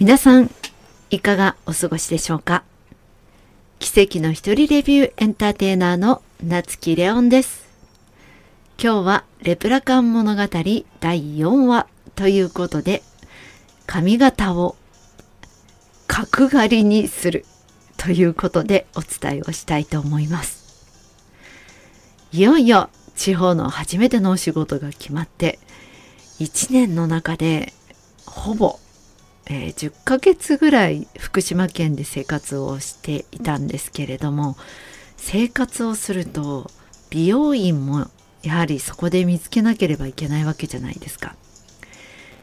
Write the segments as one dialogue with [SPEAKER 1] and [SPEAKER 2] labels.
[SPEAKER 1] 皆さん、いかがお過ごしでしょうか？奇跡の一人レビューエンターテイナーの夏木レオンです。今日はレプラカン物語第4話ということで、髪型を角刈りにするということでお伝えをしたいと思います。いよいよ地方の初めてのお仕事が決まって、1年の中でほぼえー、10ヶ月ぐらい福島県で生活をしていたんですけれども生活をすると美容院もやはりそこで見つけなければいけないわけじゃないですか。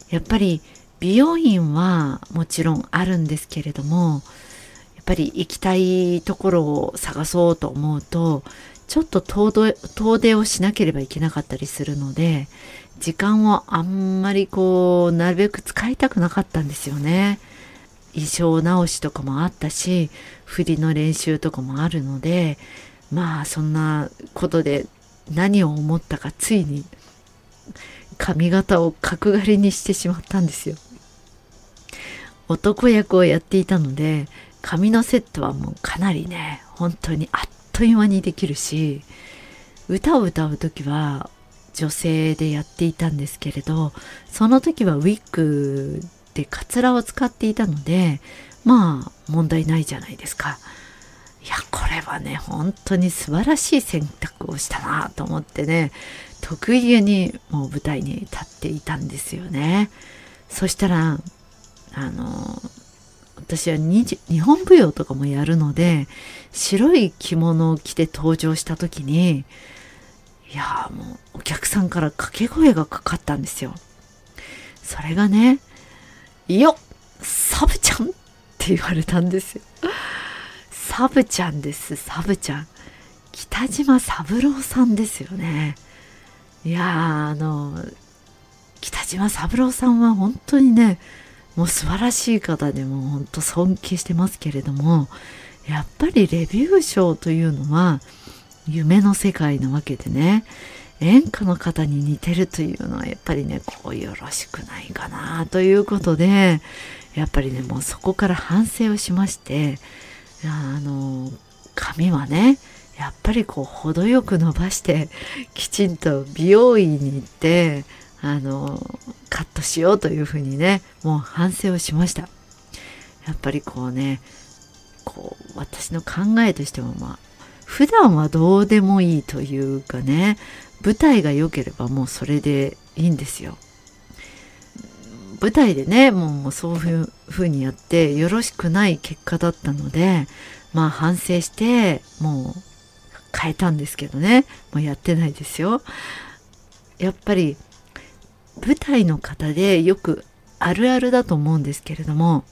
[SPEAKER 1] やっぱり美容院はもちろんあるんですけれどもやっぱり行きたいところを探そうと思うとちょっと遠出をしなければいけなかったりするので時間をあんまりこうなるべく使いたくなかったんですよね。衣装直しとかもあったし振りの練習とかもあるのでまあそんなことで何を思ったかついに髪型を角刈りにしてしまったんですよ。男役をやっていたので髪のセットはもうかなりね本当にあっという間にできるし歌を歌う時は女性でやっていたんですけれどその時はウィッグでカツラを使っていたのでまあ問題ないじゃないですか。いやこれはね本当に素晴らしい選択をしたなと思ってね得意げにもう舞台に立っていたんですよね。そしたらあの私は日本舞踊とかもやるので白い着物を着て登場した時にいやもうお客さんから掛け声がかかったんですよ。それがね「よっサブちゃん!」って言われたんですよ。サブちゃんですサブちゃん。北島三郎さんですよね。いやあの北島三郎さんは本当にねもう素晴らしい方でも本当尊敬してますけれどもやっぱりレビュー賞というのは夢の世界なわけでね演歌の方に似てるというのはやっぱりねこうよろしくないかなということでやっぱりねもうそこから反省をしましてあの髪はねやっぱりこう程よく伸ばしてきちんと美容院に行ってあのカットしようというふうにねもう反省をしました。やっぱりこうねこう私の考えとしてもまあ普段はどうでもいいというかね舞台が良ければもうそれでいいんですよ。舞台でねもうそういうふうにやってよろしくない結果だったのでまあ反省してもう変えたんですけどね。もうやってないですよ。やっぱり舞台の方でよくあるあるだと思うんですけれども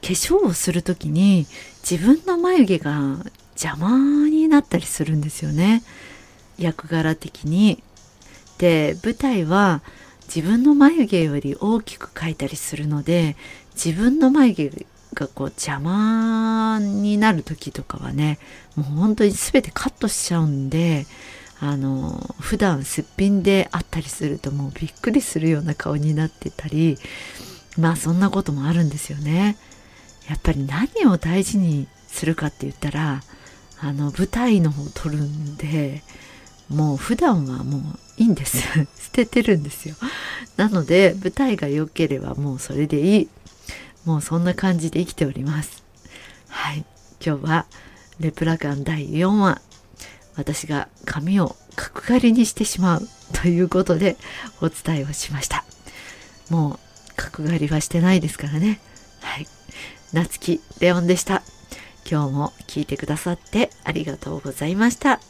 [SPEAKER 1] 化粧をする時に自分の眉毛が邪魔になったりするんですよね役柄的に。で舞台は自分の眉毛より大きく描いたりするので自分の眉毛がこう邪魔になる時とかはねもう本当に全てカットしちゃうんであの普段すっぴんであったりするともうびっくりするような顔になってたりまあそんなこともあるんですよね。やっぱり何を大事にするかって言ったらあの舞台の方を撮るんでもう普段はもういいんです。捨ててるんですよ。なので舞台が良ければもうそれでいい。もうそんな感じで生きております。はい。今日はレプラカン第4話私が髪を角刈りにしてしまうということでお伝えをしました。もう角刈りはしてないですからね。はい。夏木レオンでした。今日も聞いてくださってありがとうございました。